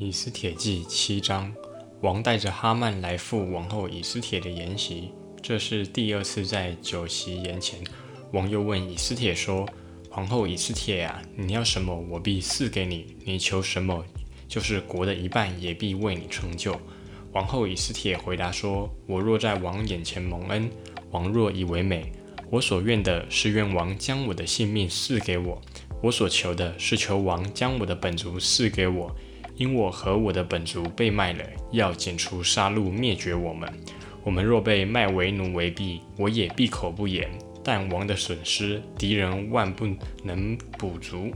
以斯帖记七章，王带着哈曼来赴王后以斯帖的筵席。这是第二次在酒席筵前，王又问以斯帖说：“皇后以斯帖啊，你要什么，我必赐给你；你求什么，就是国的一半，也必为你成就。”王后以斯帖回答说：“我若在王眼前蒙恩，王若以为美，我所愿的是愿王将我的性命赐给我；我所求的是求王将我的本族赐给我。”因我和我的本族被卖了，要剪除杀戮，灭绝我们。我们若被卖为奴为婢，我也闭口不言。但王的损失，敌人万不能补足。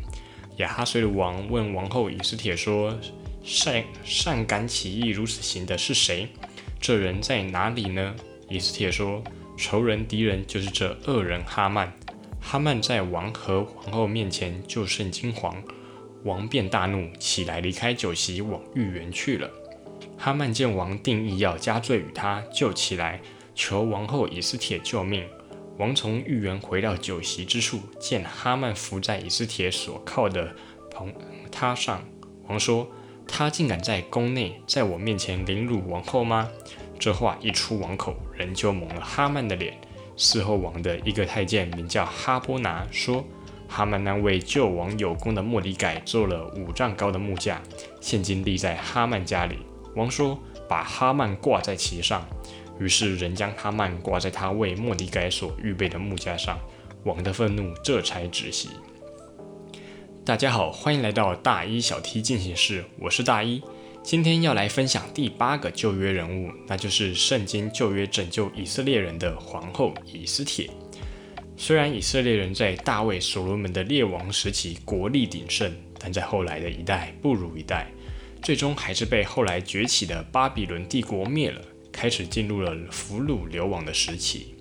亚哈随的王问王后以斯帖说：“善善敢起义如此行的是谁？这人在哪里呢？”以斯帖说：“仇人敌人就是这恶人哈曼。哈曼在王和皇后面前就剩金黄。”王便大怒，起来离开酒席，往御园去了。哈曼见王定义要加罪于他，就起来求王后以斯帖救命。王从御园回到酒席之处，见哈曼伏在以斯帖所靠的棚榻上。王说：“他竟敢在宫内，在我面前凌辱王后吗？”这话一出王口，人就蒙了哈曼的脸。事后王的一个太监名叫哈波拿，说。哈曼那为救王有功的莫迪改做了五丈高的木架，现今立在哈曼家里。王说：“把哈曼挂在其上。”于是人将哈曼挂在他为莫迪改所预备的木架上。王的愤怒这才止息。大家好，欢迎来到大一小 T 进行式，我是大一，今天要来分享第八个旧约人物，那就是圣经旧约拯救以色列人的皇后以斯帖。虽然以色列人在大卫、所罗门的列王时期国力鼎盛，但在后来的一代不如一代，最终还是被后来崛起的巴比伦帝国灭了，开始进入了俘虏流亡的时期。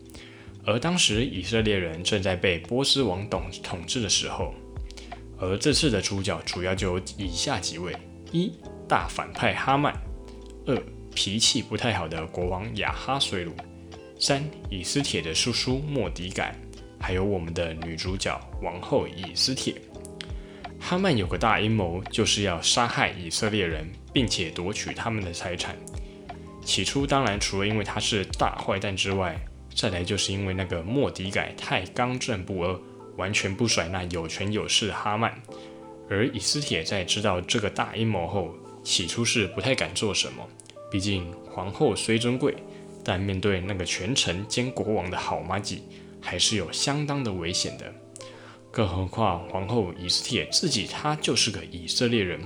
而当时以色列人正在被波斯王统统治的时候，而这次的主角主要就有以下几位：一大反派哈曼；二脾气不太好的国王亚哈水鲁；三以斯帖的叔叔莫迪改。还有我们的女主角王后以斯帖，哈曼有个大阴谋，就是要杀害以色列人，并且夺取他们的财产。起初，当然除了因为他是大坏蛋之外，再来就是因为那个莫迪改太刚正不阿，完全不甩那有权有势的哈曼。而以斯帖在知道这个大阴谋后，起初是不太敢做什么，毕竟皇后虽尊贵，但面对那个权臣兼国王的好妈吉。还是有相当的危险的，更何况皇后以斯帖自己，她就是个以色列人，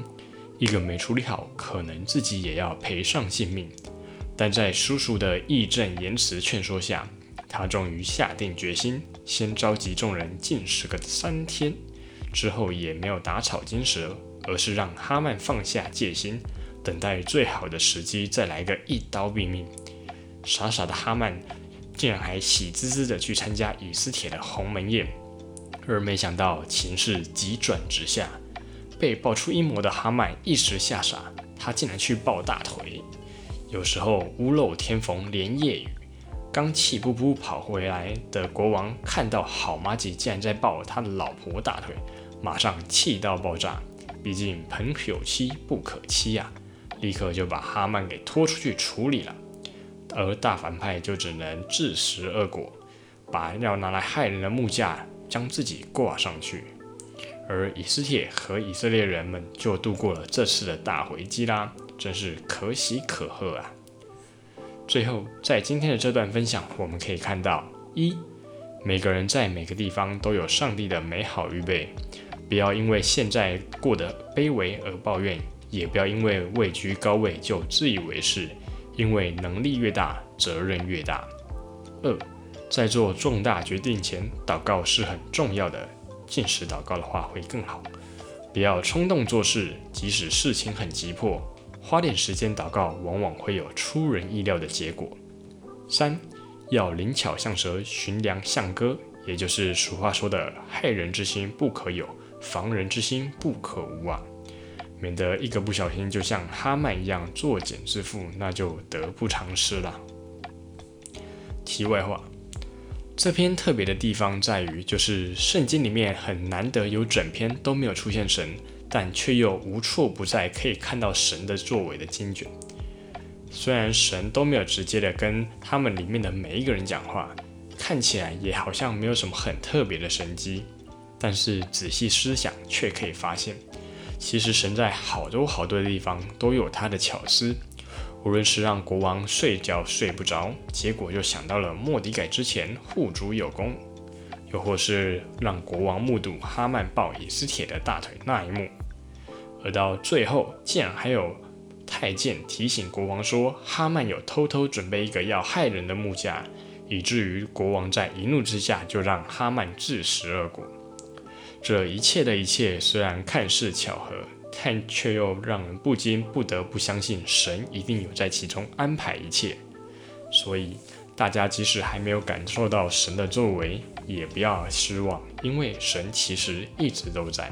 一个没处理好，可能自己也要赔上性命。但在叔叔的义正言辞劝说下，他终于下定决心，先召集众人禁食个三天，之后也没有打草惊蛇，而是让哈曼放下戒心，等待最好的时机再来个一刀毙命。傻傻的哈曼。竟然还喜滋滋的去参加以斯铁的鸿门宴，而没想到情势急转直下，被爆出阴谋的哈曼一时吓傻，他竟然去抱大腿。有时候屋漏天逢连夜雨，刚气噗噗跑回来的国王看到好妈吉竟然在抱他的老婆大腿，马上气到爆炸。毕竟朋友妻不可欺呀，立刻就把哈曼给拖出去处理了。而大反派就只能自食恶果，把要拿来害人的木架将自己挂上去，而以斯帖和以色列人们就度过了这次的大回击啦，真是可喜可贺啊！最后，在今天的这段分享，我们可以看到：一，每个人在每个地方都有上帝的美好预备，不要因为现在过得卑微而抱怨，也不要因为位居高位就自以为是。因为能力越大，责任越大。二，在做重大决定前，祷告是很重要的。进食祷告的话会更好。不要冲动做事，即使事情很急迫，花点时间祷告，往往会有出人意料的结果。三，要灵巧像蛇，寻良像鸽，也就是俗话说的“害人之心不可有，防人之心不可无”啊。免得一个不小心，就像哈曼一样作茧自缚，那就得不偿失了。题外话，这篇特别的地方在于，就是圣经里面很难得有整篇都没有出现神，但却又无处不在可以看到神的作为的经卷。虽然神都没有直接的跟他们里面的每一个人讲话，看起来也好像没有什么很特别的神迹，但是仔细思想却可以发现，其实神在好多好多的地方都有他的巧思。无论是让国王睡觉睡不着，结果就想到了莫迪改之前护主有功；又或是让国王目睹哈曼抱以斯帖的大腿那一幕，而到最后竟然还有太监提醒国王说哈曼有偷偷准备一个要害人的木架，以至于国王在一怒之下就让哈曼自食恶果。这一切的一切虽然看似巧合。但却又让人不禁不得不相信，神一定有在其中安排一切。所以，大家即使还没有感受到神的作为，也不要失望，因为神其实一直都在。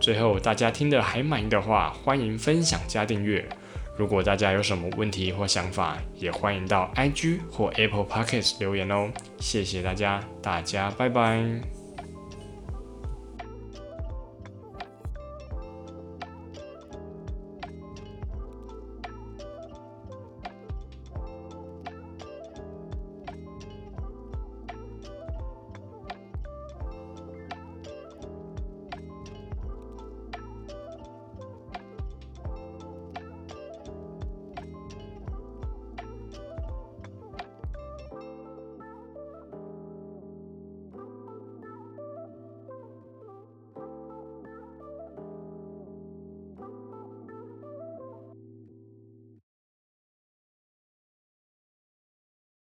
最后，大家听得还满意的话，欢迎分享加订阅。如果大家有什么问题或想法，也欢迎到 IG 或 Apple Podcasts 留言哦。谢谢大家，大家拜拜。